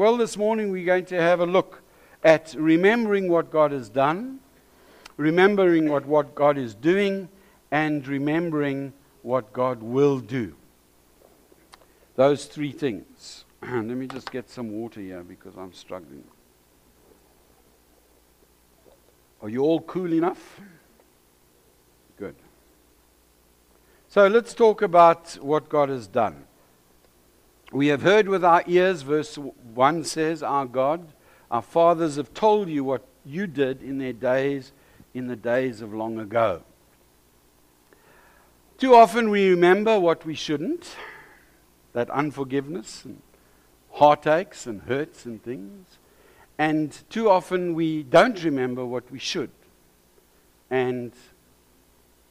Well, this morning we're going to have a look at remembering what God has done, remembering what, what God is doing, and remembering what God will do. Those three things. Let me just get some water here because I'm struggling. Are you all cool enough? Good. So let's talk about what God has done. We have heard with our ears, verse 1 says, Our God, our fathers have told you what you did in their days, in the days of long ago. Too often we remember what we shouldn't, that unforgiveness and heartaches and hurts and things. And too often we don't remember what we should. And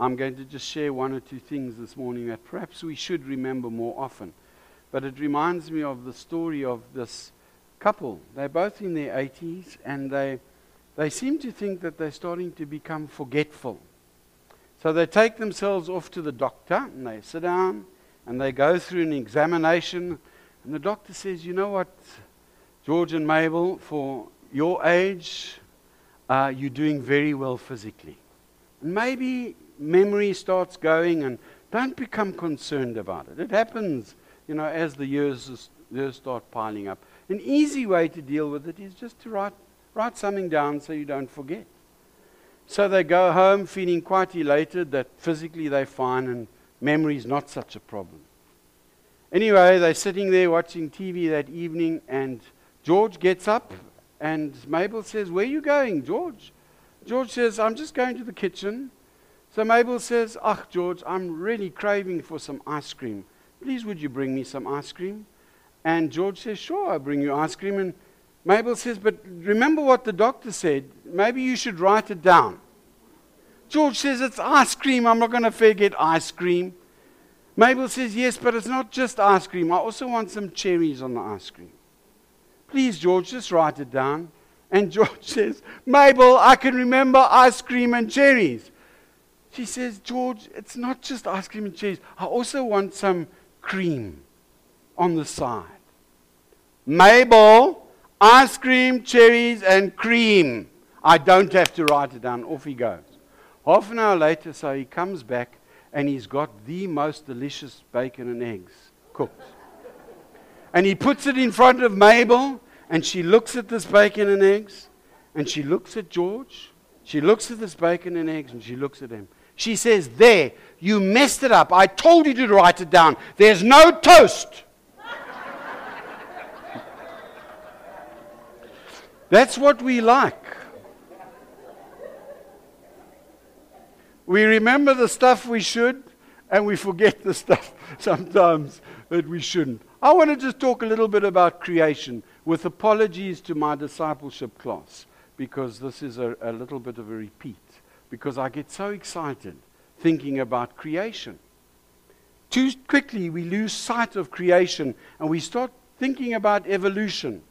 I'm going to just share one or two things this morning that perhaps we should remember more often. But it reminds me of the story of this couple. They're both in their 80s and they, they seem to think that they're starting to become forgetful. So they take themselves off to the doctor and they sit down and they go through an examination. And the doctor says, You know what, George and Mabel, for your age, uh, you're doing very well physically. And maybe memory starts going and don't become concerned about it. It happens you know, as the years, years start piling up. An easy way to deal with it is just to write, write something down so you don't forget. So they go home feeling quite elated that physically they're fine and memory is not such a problem. Anyway, they're sitting there watching TV that evening, and George gets up, and Mabel says, Where are you going, George? George says, I'm just going to the kitchen. So Mabel says, Ach, George, I'm really craving for some ice cream. Please, would you bring me some ice cream? And George says, Sure, I'll bring you ice cream. And Mabel says, But remember what the doctor said. Maybe you should write it down. George says, It's ice cream. I'm not going to forget ice cream. Mabel says, Yes, but it's not just ice cream. I also want some cherries on the ice cream. Please, George, just write it down. And George says, Mabel, I can remember ice cream and cherries. She says, George, it's not just ice cream and cherries. I also want some cream on the side. Mabel, ice cream, cherries, and cream. I don't have to write it down. Off he goes. Half an hour later, so he comes back and he's got the most delicious bacon and eggs cooked. and he puts it in front of Mabel, and she looks at this bacon and eggs, and she looks at George. She looks at this bacon and eggs, and she looks at him. She says, There, you messed it up. I told you to write it down. There's no toast. That's what we like. We remember the stuff we should, and we forget the stuff sometimes that we shouldn't. I want to just talk a little bit about creation with apologies to my discipleship class because this is a, a little bit of a repeat because I get so excited thinking about creation. Too quickly, we lose sight of creation and we start thinking about evolution.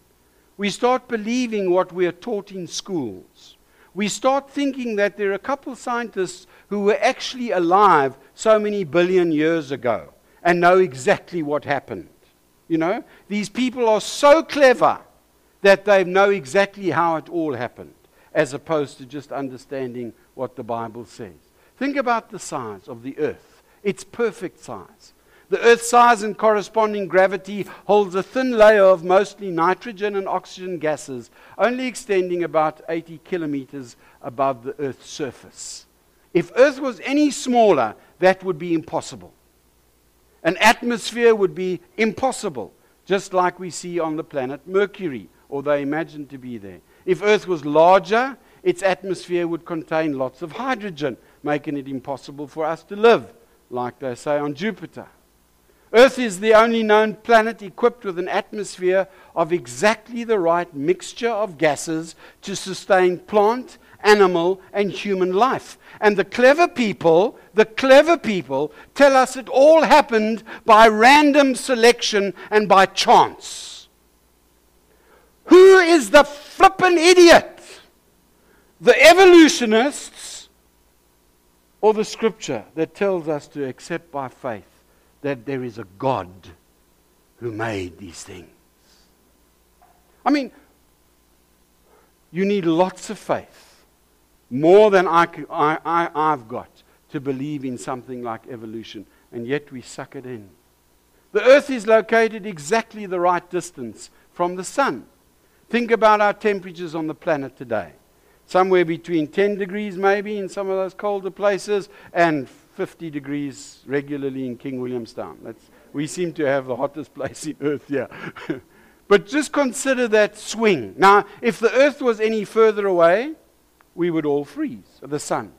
We start believing what we are taught in schools. We start thinking that there are a couple of scientists who were actually alive so many billion years ago and know exactly what happened. You know, these people are so clever that they know exactly how it all happened, as opposed to just understanding what the Bible says. Think about the size of the earth, its perfect size. The Earth's size and corresponding gravity holds a thin layer of mostly nitrogen and oxygen gases, only extending about 80 kilometers above the Earth's surface. If Earth was any smaller, that would be impossible. An atmosphere would be impossible, just like we see on the planet Mercury, or they imagine to be there. If Earth was larger, its atmosphere would contain lots of hydrogen, making it impossible for us to live, like they say on Jupiter. Earth is the only known planet equipped with an atmosphere of exactly the right mixture of gases to sustain plant, animal, and human life. And the clever people, the clever people, tell us it all happened by random selection and by chance. Who is the flippin' idiot? The evolutionists or the scripture that tells us to accept by faith that there is a God who made these things. I mean, you need lots of faith, more than I, I, I, I've got, to believe in something like evolution, and yet we suck it in. The earth is located exactly the right distance from the sun. Think about our temperatures on the planet today. Somewhere between 10 degrees, maybe, in some of those colder places, and 50 degrees regularly in King Williamstown. That's, we seem to have the hottest place in Earth here. but just consider that swing. Now, if the Earth was any further away, we would all freeze. The sun.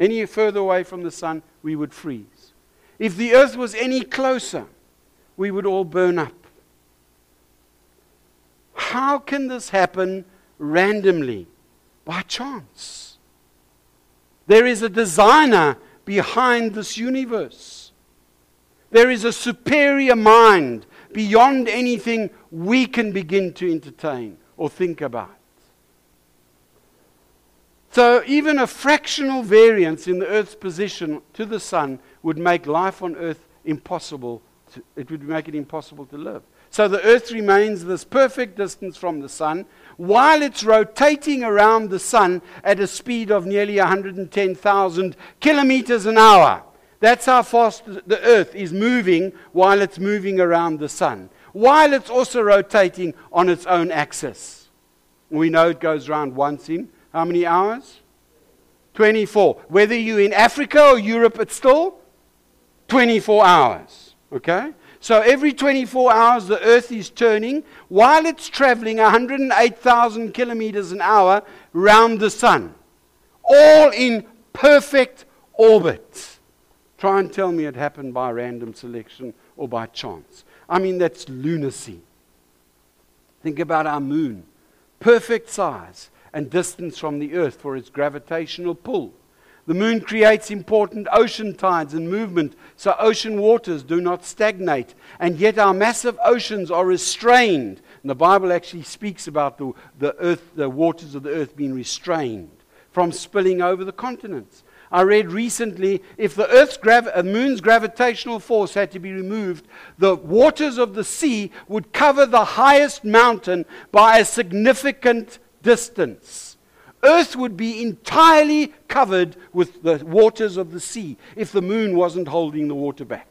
Any further away from the sun, we would freeze. If the Earth was any closer, we would all burn up. How can this happen randomly? By chance. There is a designer behind this universe. There is a superior mind beyond anything we can begin to entertain or think about. So, even a fractional variance in the Earth's position to the Sun would make life on Earth impossible. To, it would make it impossible to live. So, the Earth remains this perfect distance from the Sun while it's rotating around the Sun at a speed of nearly 110,000 kilometers an hour. That's how fast the Earth is moving while it's moving around the Sun, while it's also rotating on its own axis. We know it goes around once in how many hours? 24. Whether you're in Africa or Europe, it's still 24 hours. Okay? So every 24 hours, the Earth is turning while it's traveling 108,000 kilometers an hour round the Sun, all in perfect orbit. Try and tell me it happened by random selection or by chance. I mean, that's lunacy. Think about our moon perfect size and distance from the Earth for its gravitational pull. The moon creates important ocean tides and movement so ocean waters do not stagnate. And yet our massive oceans are restrained. And the Bible actually speaks about the, the, earth, the waters of the earth being restrained from spilling over the continents. I read recently if the Earth's gravi- uh, moon's gravitational force had to be removed, the waters of the sea would cover the highest mountain by a significant distance. Earth would be entirely covered with the waters of the sea if the moon wasn't holding the water back.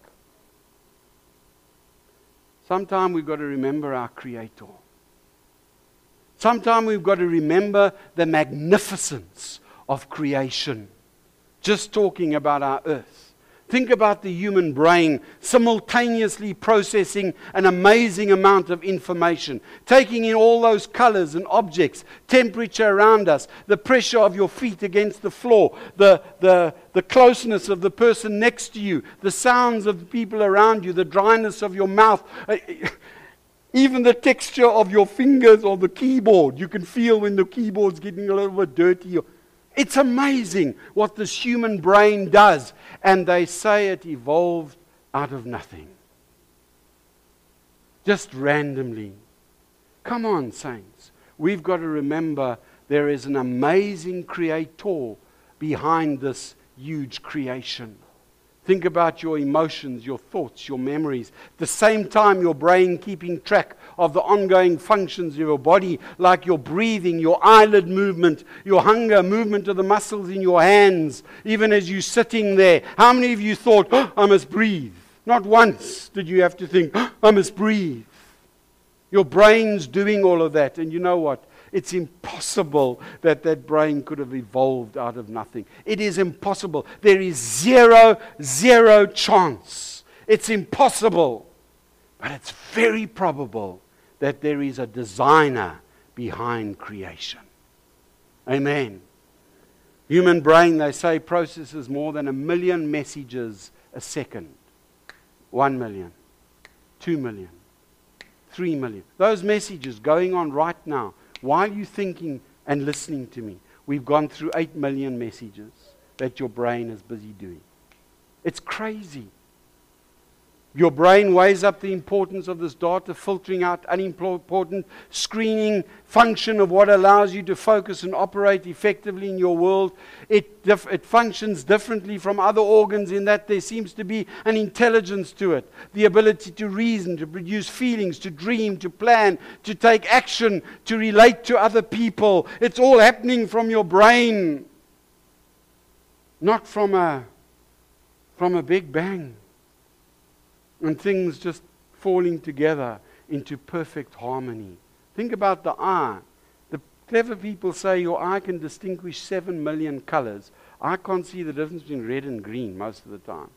Sometime we've got to remember our Creator. Sometime we've got to remember the magnificence of creation. Just talking about our earth. Think about the human brain simultaneously processing an amazing amount of information, taking in all those colors and objects, temperature around us, the pressure of your feet against the floor, the, the, the closeness of the person next to you, the sounds of the people around you, the dryness of your mouth. Uh, even the texture of your fingers on the keyboard. You can feel when the keyboard's getting a little bit dirty. It's amazing what this human brain does. And they say it evolved out of nothing. Just randomly. Come on, saints. We've got to remember there is an amazing creator behind this huge creation. Think about your emotions, your thoughts, your memories. At the same time, your brain keeping track of the ongoing functions of your body, like your breathing, your eyelid movement, your hunger, movement of the muscles in your hands, even as you're sitting there. How many of you thought, oh, I must breathe? Not once did you have to think, oh, I must breathe. Your brain's doing all of that. And you know what? It's impossible that that brain could have evolved out of nothing. It is impossible. There is zero, zero chance. It's impossible. But it's very probable that there is a designer behind creation. Amen. Human brain, they say, processes more than a million messages a second. One million, two million, three million. Those messages going on right now while you're thinking and listening to me, we've gone through 8 million messages that your brain is busy doing. It's crazy. Your brain weighs up the importance of this data, filtering out unimportant, screening function of what allows you to focus and operate effectively in your world. It, it functions differently from other organs in that there seems to be an intelligence to it the ability to reason, to produce feelings, to dream, to plan, to take action, to relate to other people. It's all happening from your brain, not from a, from a big bang and things just falling together into perfect harmony. Think about the eye. The clever people say your eye can distinguish seven million colors. I can't see the difference between red and green most of the time.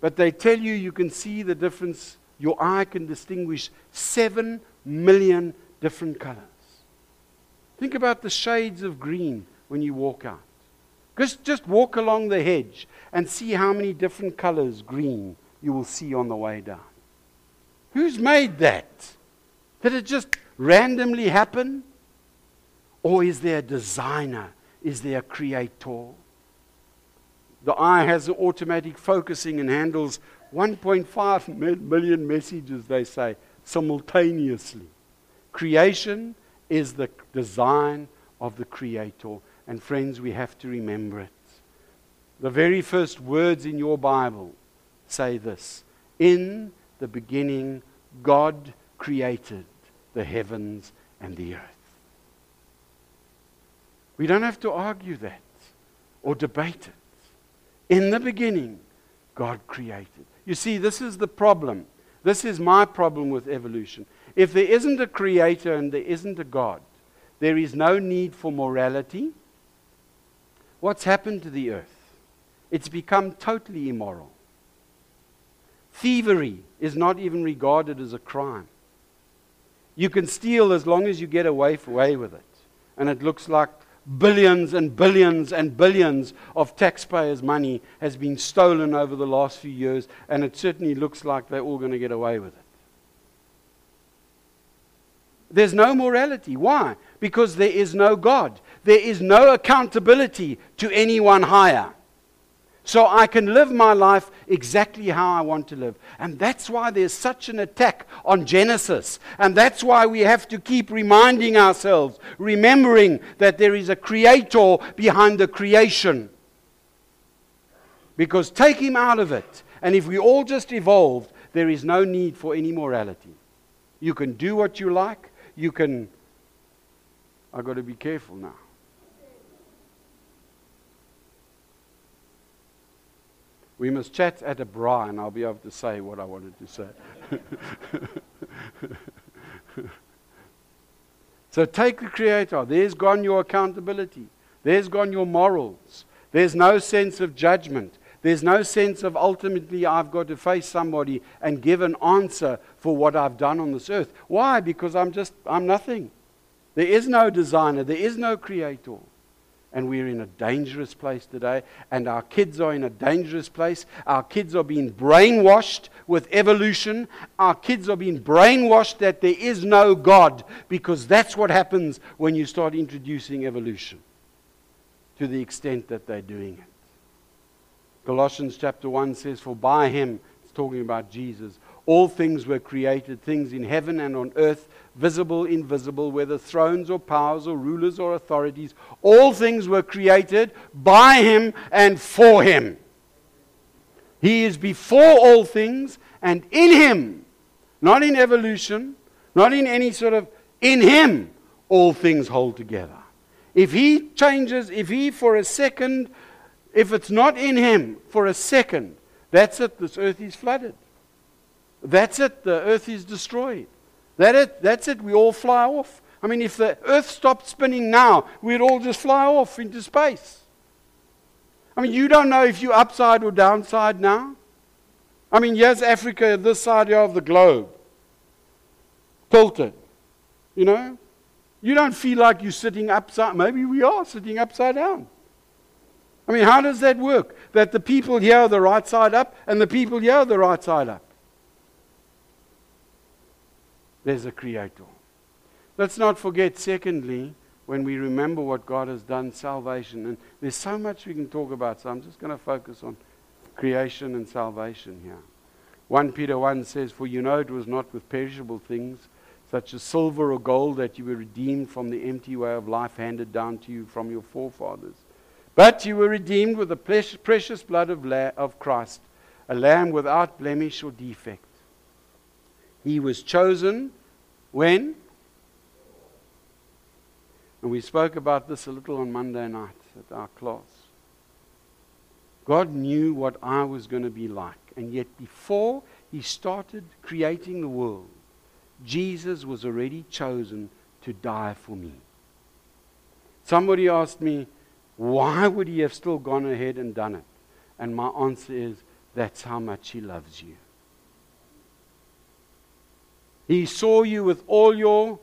But they tell you you can see the difference. Your eye can distinguish seven million different colors. Think about the shades of green when you walk out. Just, just walk along the hedge and see how many different colors green you will see on the way down. Who's made that? Did it just randomly happen? Or is there a designer? Is there a creator? The eye has automatic focusing and handles 1.5 million messages, they say, simultaneously. Creation is the design of the Creator. And friends, we have to remember it. The very first words in your Bible say this In the beginning, God created the heavens and the earth. We don't have to argue that or debate it. In the beginning, God created. You see, this is the problem. This is my problem with evolution. If there isn't a creator and there isn't a God, there is no need for morality. What's happened to the earth? It's become totally immoral. Thievery is not even regarded as a crime. You can steal as long as you get away, away with it. And it looks like billions and billions and billions of taxpayers' money has been stolen over the last few years, and it certainly looks like they're all going to get away with it. There's no morality. Why? Because there is no God. There is no accountability to anyone higher. So I can live my life exactly how I want to live. And that's why there's such an attack on Genesis. And that's why we have to keep reminding ourselves, remembering that there is a creator behind the creation. Because take him out of it, and if we all just evolved, there is no need for any morality. You can do what you like. You can. I've got to be careful now. We must chat at a braai, and I'll be able to say what I wanted to say. so take the Creator. There's gone your accountability. There's gone your morals. There's no sense of judgment. There's no sense of ultimately I've got to face somebody and give an answer for what I've done on this earth. Why? Because I'm just, I'm nothing. There is no designer, there is no creator and we're in a dangerous place today, and our kids are in a dangerous place. Our kids are being brainwashed with evolution. Our kids are being brainwashed that there is no God, because that's what happens when you start introducing evolution to the extent that they're doing it. Colossians chapter 1 says, For by him, it's talking about Jesus, all things were created, things in heaven and on earth visible, invisible, whether thrones or powers or rulers or authorities, all things were created by him and for him. He is before all things, and in him, not in evolution, not in any sort of, in him, all things hold together. If he changes, if he for a second, if it's not in him for a second, that's it, this earth is flooded. That's it, the earth is destroyed. That it, that's it, we all fly off. I mean, if the earth stopped spinning now, we'd all just fly off into space. I mean, you don't know if you're upside or downside now. I mean, here's Africa, this side of the globe, tilted. You know? You don't feel like you're sitting upside. Maybe we are sitting upside down. I mean, how does that work? That the people here are the right side up and the people here are the right side up there's a creator. Let's not forget, secondly, when we remember what God has done, salvation. And there's so much we can talk about, so I'm just going to focus on creation and salvation here. 1 Peter 1 says, For you know it was not with perishable things, such as silver or gold, that you were redeemed from the empty way of life handed down to you from your forefathers. But you were redeemed with the precious blood of, of Christ, a lamb without blemish or defect. He was chosen when? And we spoke about this a little on Monday night at our class. God knew what I was going to be like. And yet, before he started creating the world, Jesus was already chosen to die for me. Somebody asked me, why would he have still gone ahead and done it? And my answer is, that's how much he loves you. He saw you with all your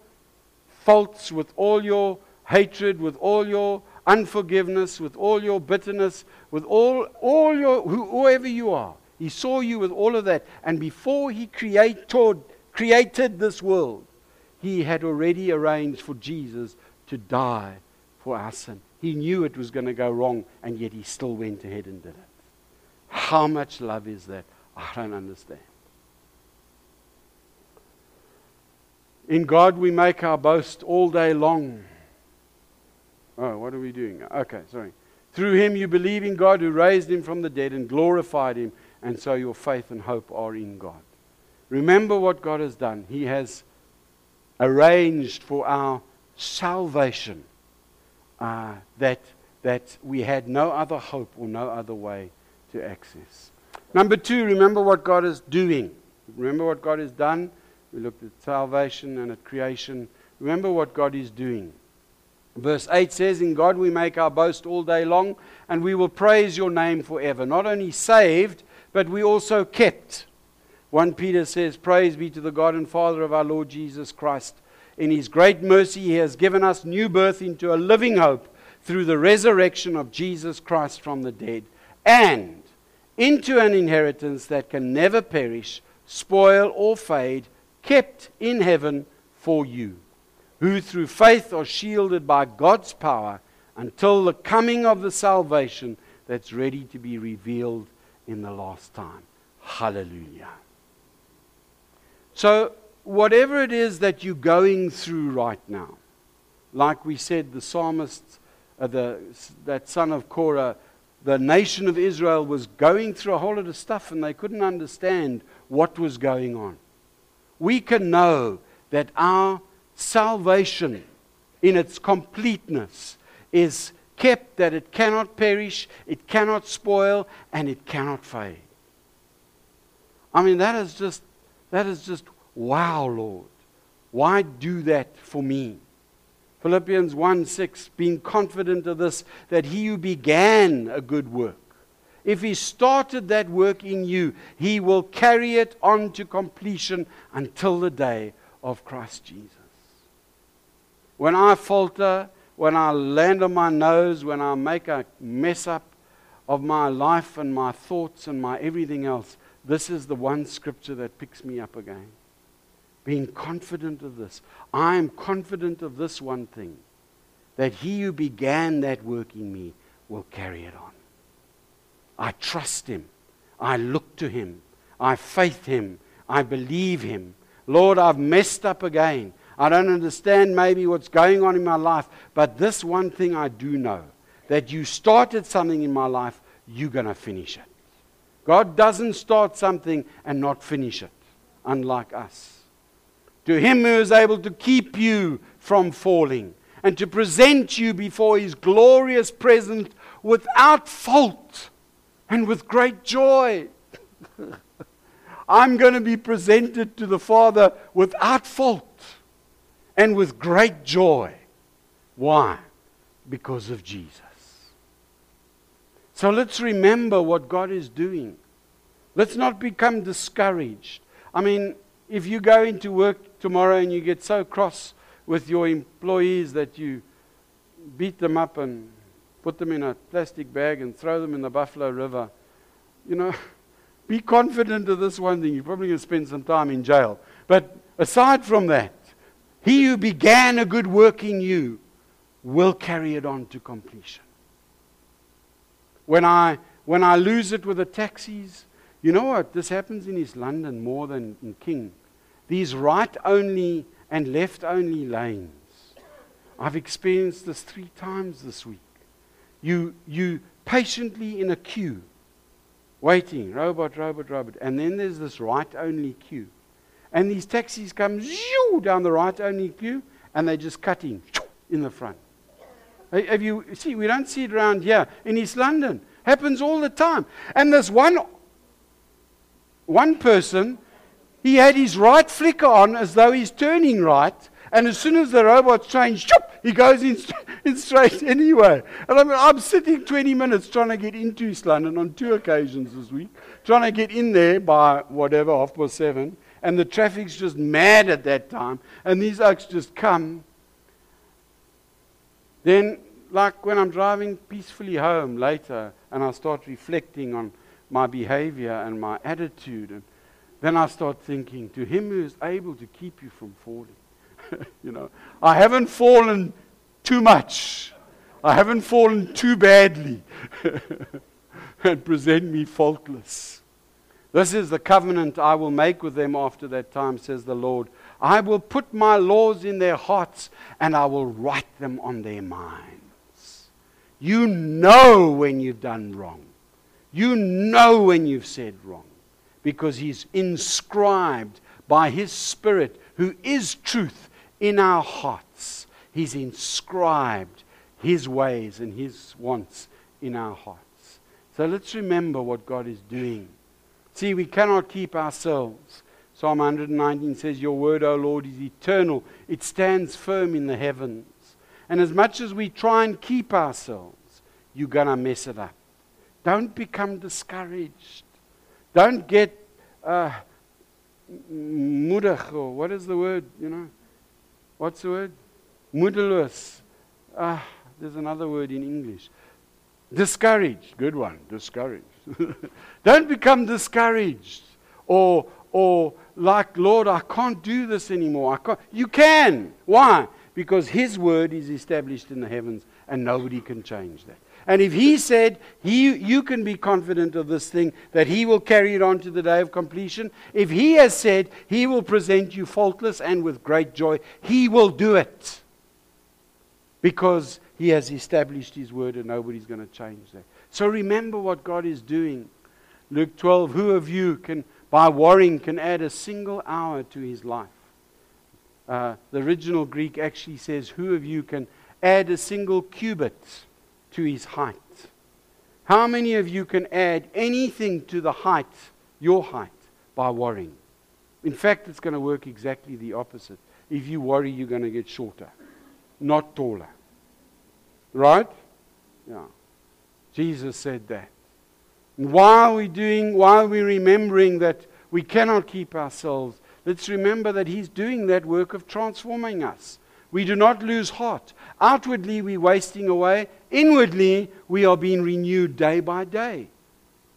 faults, with all your hatred, with all your unforgiveness, with all your bitterness, with all, all your, whoever you are. He saw you with all of that. And before he created, created this world, he had already arranged for Jesus to die for our sin. He knew it was going to go wrong, and yet he still went ahead and did it. How much love is that? I don't understand. In God we make our boast all day long. Oh, what are we doing? Okay, sorry. Through him you believe in God who raised him from the dead and glorified him, and so your faith and hope are in God. Remember what God has done. He has arranged for our salvation uh, that, that we had no other hope or no other way to access. Number two, remember what God is doing. Remember what God has done. We looked at salvation and at creation. Remember what God is doing. Verse 8 says, In God we make our boast all day long, and we will praise your name forever. Not only saved, but we also kept. 1 Peter says, Praise be to the God and Father of our Lord Jesus Christ. In his great mercy, he has given us new birth into a living hope through the resurrection of Jesus Christ from the dead, and into an inheritance that can never perish, spoil, or fade, kept in heaven for you who through faith are shielded by God's power until the coming of the salvation that's ready to be revealed in the last time. Hallelujah. So, whatever it is that you're going through right now, like we said, the psalmist, uh, the, that son of Korah, the nation of Israel was going through a whole lot of stuff and they couldn't understand what was going on. We can know that our salvation in its completeness is kept that it cannot perish, it cannot spoil, and it cannot fade. I mean, that is just, that is just, wow, Lord. Why do that for me? Philippians 1 6, being confident of this, that he who began a good work, if he started that work in you, he will carry it on to completion until the day of Christ Jesus. When I falter, when I land on my nose, when I make a mess up of my life and my thoughts and my everything else, this is the one scripture that picks me up again. Being confident of this. I am confident of this one thing that he who began that work in me will carry it on. I trust him. I look to him. I faith him. I believe him. Lord, I've messed up again. I don't understand maybe what's going on in my life, but this one thing I do know that you started something in my life, you're going to finish it. God doesn't start something and not finish it, unlike us. To him who is able to keep you from falling and to present you before his glorious presence without fault and with great joy. I'm going to be presented to the Father without fault and with great joy. Why? Because of Jesus. So let's remember what God is doing. Let's not become discouraged. I mean, if you go into work tomorrow and you get so cross with your employees that you beat them up and put them in a plastic bag and throw them in the Buffalo River, you know, be confident of this one thing. You're probably going to spend some time in jail. But aside from that, he who began a good work in you will carry it on to completion. When I, when I lose it with the taxis, You know what? This happens in East London more than in King. These right only and left only lanes. I've experienced this three times this week. You, you patiently in a queue, waiting, robot, robot, robot. And then there's this right only queue. And these taxis come zoom, down the right only queue and they just cut in in the front. Have you see? We don't see it around here in East London. Happens all the time. And there's one one person. He had his right flicker on as though he's turning right, and as soon as the robot changed, he goes in, in straight anyway. And I'm, I'm sitting 20 minutes trying to get into East London on two occasions this week, trying to get in there by whatever, half past seven, and the traffic's just mad at that time, and these oaks just come then, like when I'm driving peacefully home later and I start reflecting on my behavior and my attitude, and then I start thinking, to him who is able to keep you from falling. you know, I haven't fallen too much. I haven't fallen too badly and present me faultless. This is the covenant I will make with them after that time, says the Lord. I will put my laws in their hearts and I will write them on their minds. You know when you've done wrong. You know when you've said wrong because He's inscribed by His Spirit, who is truth, in our hearts. He's inscribed His ways and His wants in our hearts. So let's remember what God is doing. See, we cannot keep ourselves Psalm 119 says, Your word, O Lord, is eternal. It stands firm in the heavens. And as much as we try and keep ourselves, you're going to mess it up. Don't become discouraged. Don't get uh, moedig, or what is the word, you know? What's the word? Moedeloos. Ah, there's another word in English. Discouraged. Good one. Discouraged. Don't become discouraged or, or like, Lord, I can't do this anymore. I can't. You can. Why? Because His word is established in the heavens and nobody can change that. And if He said, he, You can be confident of this thing, that He will carry it on to the day of completion. If He has said, He will present you faultless and with great joy, He will do it. Because He has established His word and nobody's going to change that. So remember what God is doing. Luke 12 Who of you can by worrying can add a single hour to his life. Uh, the original Greek actually says, Who of you can add a single cubit to his height? How many of you can add anything to the height, your height, by worrying? In fact, it's going to work exactly the opposite. If you worry, you're going to get shorter, not taller. Right? Yeah. Jesus said that. Why are we doing, why are we remembering that we cannot keep ourselves? Let's remember that He's doing that work of transforming us. We do not lose heart. Outwardly, we're wasting away. Inwardly, we are being renewed day by day.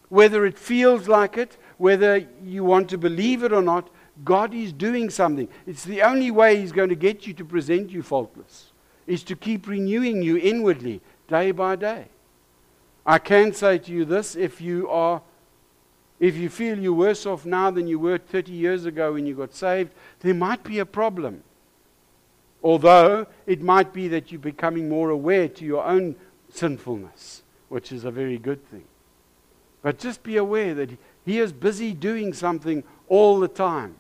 Whether it feels like it, whether you want to believe it or not, God is doing something. It's the only way He's going to get you to present you faultless, is to keep renewing you inwardly, day by day. I can say to you this if you are if you feel you're worse off now than you were 30 years ago when you got saved, there might be a problem. Although it might be that you're becoming more aware to your own sinfulness, which is a very good thing. But just be aware that He is busy doing something all the time.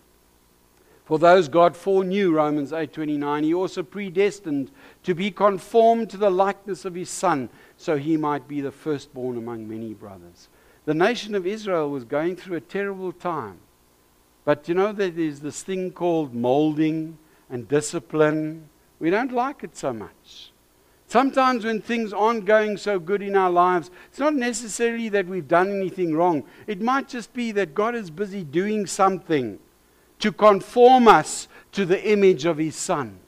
For those God foreknew, Romans 8:29, He also predestined to be conformed to the likeness of His Son, so He might be the firstborn among many brothers. The nation of Israel was going through a terrible time. But you know, that there's this thing called molding and discipline. We don't like it so much. Sometimes when things aren't going so good in our lives, it's not necessarily that we've done anything wrong. It might just be that God is busy doing something to conform us to the image of His Son.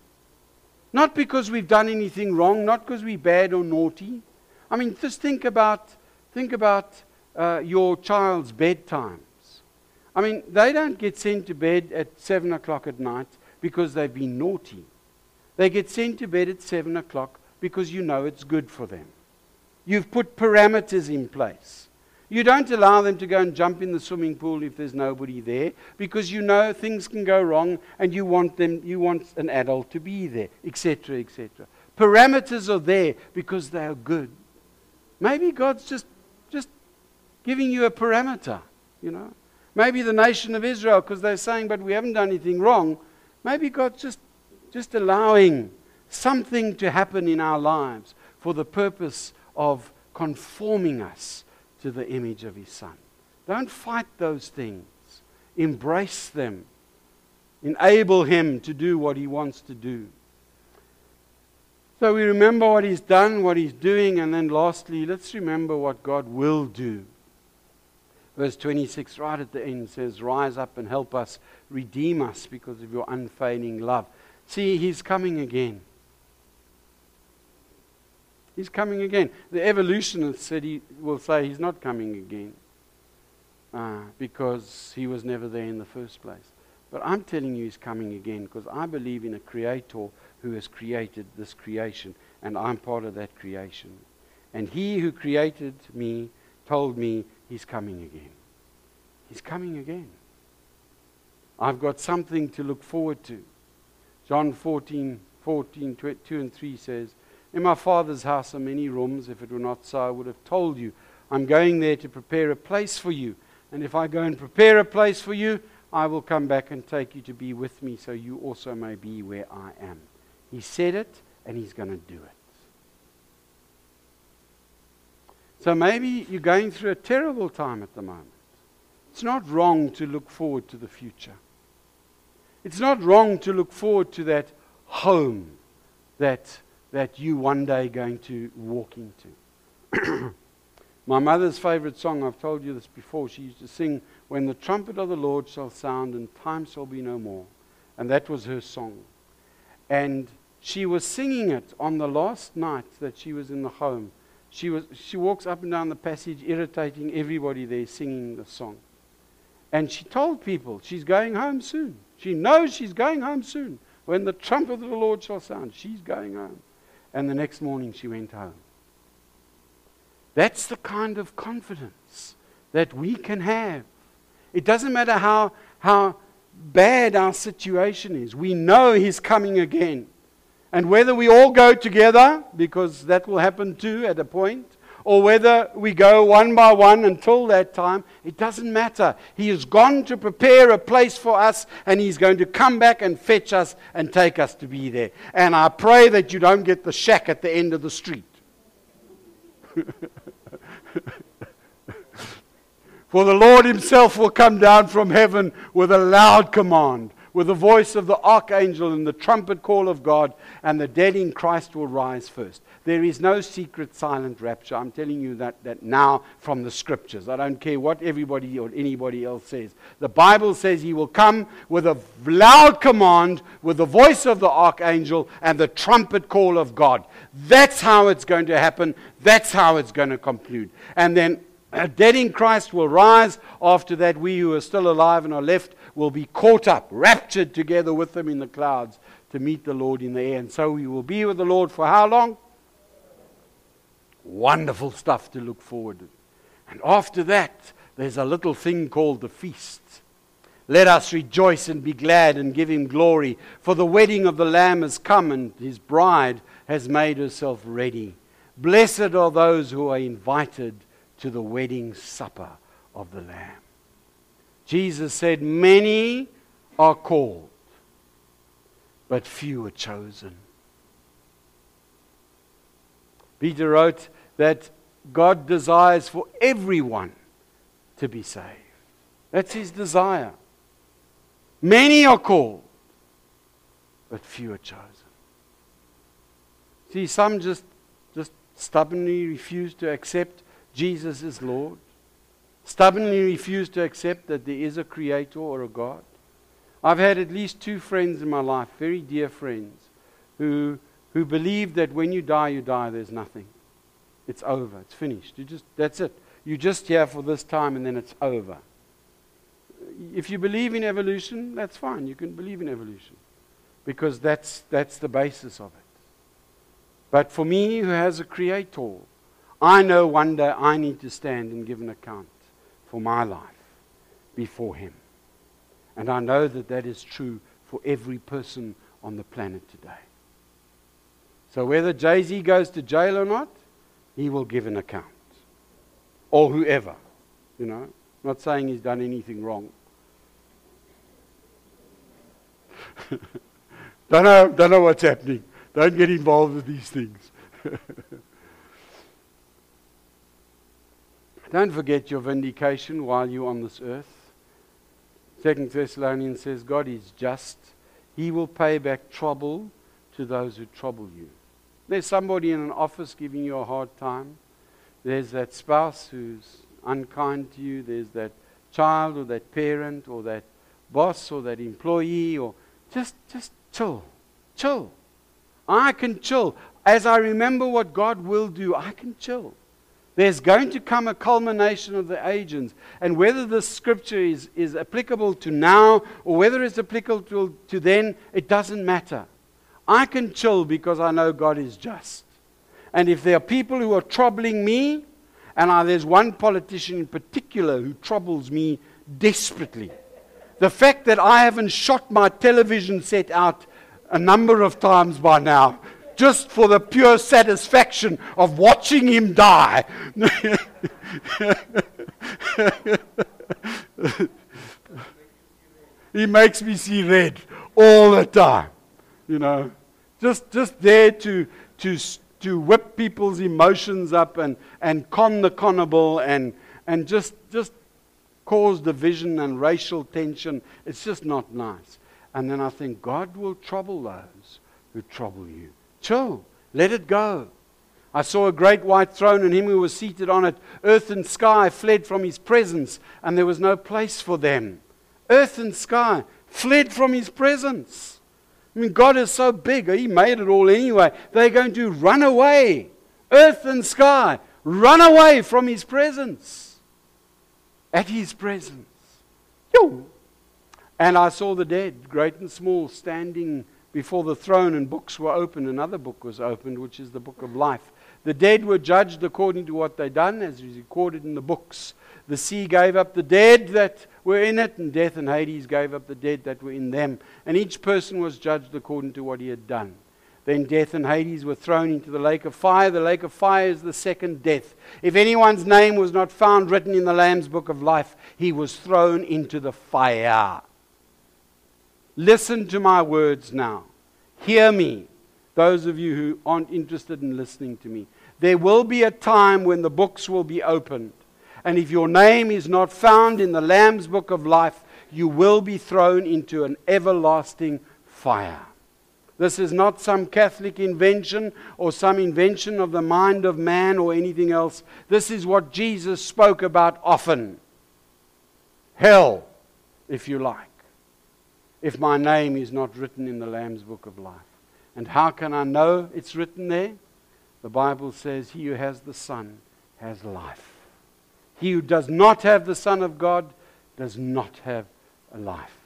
Not because we've done anything wrong, not because we're bad or naughty. I mean, just think about, think about uh, your child's bedtimes. I mean, they don't get sent to bed at 7 o'clock at night because they've been naughty. They get sent to bed at 7 o'clock because you know it's good for them. You've put parameters in place. You don't allow them to go and jump in the swimming pool if there's nobody there because you know things can go wrong and you want them you want an adult to be there, etc., etc. Parameters are there because they are good. Maybe God's just just giving you a parameter, you know. Maybe the nation of Israel, because they're saying, but we haven't done anything wrong. Maybe God's just, just allowing something to happen in our lives for the purpose of conforming us to the image of His Son. Don't fight those things, embrace them, enable Him to do what He wants to do. So we remember what He's done, what He's doing, and then lastly, let's remember what God will do. Verse 26, right at the end, says, Rise up and help us, redeem us because of your unfailing love. See, He's coming again. He's coming again. The evolutionists said he will say he's not coming again uh, because he was never there in the first place. But I'm telling you he's coming again because I believe in a creator who has created this creation, and I'm part of that creation. And he who created me told me he's coming again. He's coming again. I've got something to look forward to. John 14, 14 2 and 3 says, in my Father's house are many rooms. If it were not so, I would have told you. I'm going there to prepare a place for you. And if I go and prepare a place for you, I will come back and take you to be with me so you also may be where I am. He said it, and He's going to do it. So maybe you're going through a terrible time at the moment. It's not wrong to look forward to the future. It's not wrong to look forward to that home that that you one day going to walk into. My mother's favorite song, I've told you this before, she used to sing, When the trumpet of the Lord shall sound and time shall be no more. And that was her song. And she was singing it on the last night that she was in the home. She, was, she walks up and down the passage, irritating everybody there, singing the song. And she told people she's going home soon. She knows she's going home soon. When the trumpet of the Lord shall sound, she's going home and the next morning she went home. That's the kind of confidence that we can have. It doesn't matter how, how bad our situation is, we know He's coming again. And whether we all go together, because that will happen too at a point, or whether we go one by one until that time, it doesn't matter. He has gone to prepare a place for us, and He's going to come back and fetch us and take us to be there. And I pray that you don't get the shack at the end of the street. For the Lord Himself will come down from heaven with a loud command with the voice of the archangel and the trumpet call of God, and the dead in Christ will rise first. There is no secret silent rapture. I'm telling you that, that now from the scriptures. I don't care what everybody or anybody else says. The Bible says he will come with a loud command, with the voice of the archangel and the trumpet call of God. That's how it's going to happen. That's how it's going to conclude. And then uh, dead in Christ will rise. After that, we who are still alive and are left will be caught up, raptured together with them in the clouds to meet the Lord in the air. And so we will be with the Lord for how long? Wonderful stuff to look forward to. And after that, there's a little thing called the feast. Let us rejoice and be glad and give him glory, for the wedding of the Lamb has come and his bride has made herself ready. Blessed are those who are invited to the wedding supper of the Lamb. Jesus said, Many are called, but few are chosen. Peter wrote that God desires for everyone to be saved. That's his desire. Many are called, but few are chosen. See, some just, just stubbornly refuse to accept Jesus as Lord stubbornly refuse to accept that there is a creator or a God. I've had at least two friends in my life, very dear friends, who, who believe that when you die, you die, there's nothing. It's over, it's finished. You just, that's it. You're just here for this time and then it's over. If you believe in evolution, that's fine. You can believe in evolution because that's, that's the basis of it. But for me, who has a creator, I know one day I need to stand and give an account for my life before Him. And I know that that is true for every person on the planet today. So whether Jay Z goes to jail or not, he will give an account. Or whoever. You know, not saying he's done anything wrong. don't, know, don't know what's happening. Don't get involved with these things. don't forget your vindication while you're on this earth. Second Thessalonians says God is just. He will pay back trouble to those who trouble you. There's somebody in an office giving you a hard time. There's that spouse who's unkind to you. There's that child or that parent or that boss or that employee or just just chill. Chill. I can chill. As I remember what God will do, I can chill. There's going to come a culmination of the ages. And whether this scripture is, is applicable to now or whether it's applicable to, to then, it doesn't matter. I can chill because I know God is just. And if there are people who are troubling me, and I, there's one politician in particular who troubles me desperately, the fact that I haven't shot my television set out a number of times by now, just for the pure satisfaction of watching him die. he makes me see red all the time. You know, just, just there to, to, to whip people's emotions up and, and con the connable and, and just, just cause division and racial tension. It's just not nice. And then I think God will trouble those who trouble you. Chill. Let it go. I saw a great white throne, and him who was seated on it. Earth and sky fled from his presence, and there was no place for them. Earth and sky fled from his presence. I mean, God is so big, He made it all anyway. They're going to run away. Earth and sky, run away from His presence. At His presence. Yo! And I saw the dead, great and small, standing before the throne, and books were opened. Another book was opened, which is the book of life. The dead were judged according to what they'd done, as is recorded in the books. The sea gave up the dead that were in it, and death and Hades gave up the dead that were in them. And each person was judged according to what he had done. Then death and Hades were thrown into the lake of fire. The lake of fire is the second death. If anyone's name was not found written in the Lamb's book of life, he was thrown into the fire. Listen to my words now. Hear me, those of you who aren't interested in listening to me. There will be a time when the books will be opened and if your name is not found in the Lamb's book of life, you will be thrown into an everlasting fire. This is not some Catholic invention or some invention of the mind of man or anything else. This is what Jesus spoke about often. Hell, if you like, if my name is not written in the Lamb's book of life. And how can I know it's written there? The Bible says, He who has the Son has life. He who does not have the Son of God does not have a life.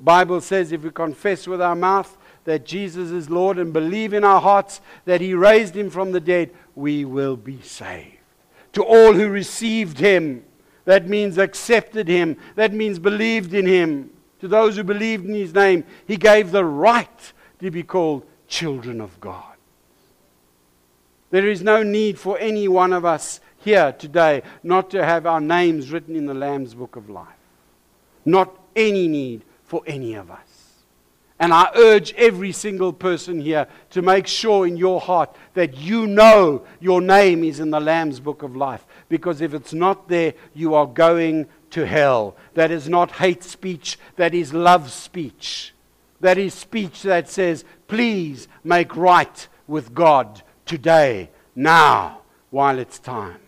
Bible says if we confess with our mouth that Jesus is Lord and believe in our hearts that he raised him from the dead, we will be saved. To all who received him, that means accepted him, that means believed in him. To those who believed in his name, he gave the right to be called children of God. There is no need for any one of us here today not to have our names written in the Lamb's book of life. Not any need for any of us. And I urge every single person here to make sure in your heart that you know your name is in the Lamb's book of life. Because if it's not there, you are going to hell. That is not hate speech, that is love speech. That is speech that says, please make right with God today, now, while it's time.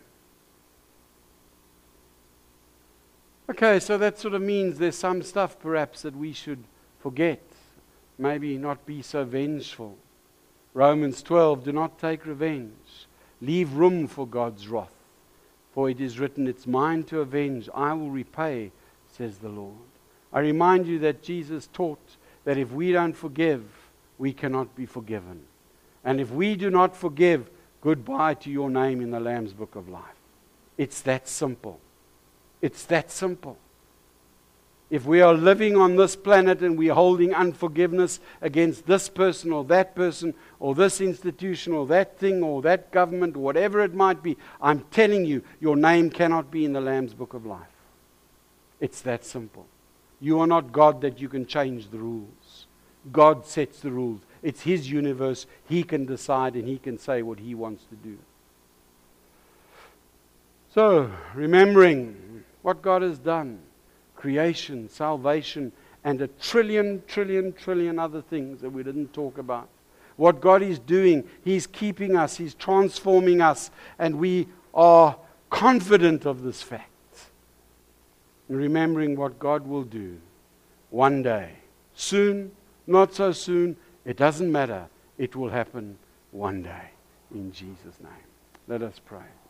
Okay, so that sort of means there's some stuff perhaps that we should forget. Maybe not be so vengeful. Romans 12 do not take revenge. Leave room for God's wrath. For it is written, It's mine to avenge. I will repay, says the Lord. I remind you that Jesus taught that if we don't forgive, we cannot be forgiven. And if we do not forgive, goodbye to your name in the Lamb's Book of Life. It's that simple. It's that simple. If we are living on this planet and we're holding unforgiveness against this person or that person or this institution or that thing or that government whatever it might be, I'm telling you, your name cannot be in the Lamb's Book of Life. It's that simple. You are not God that you can change the rules. God sets the rules. It's His universe. He can decide and He can say what He wants to do. So, remembering what God has done creation, salvation, and a trillion, trillion, trillion other things that we didn't talk about. What God is doing, He's keeping us, He's transforming us, and we are confident of this fact. Remembering what God will do one day. Soon, not so soon, it doesn't matter. It will happen one day. In Jesus' name. Let us pray.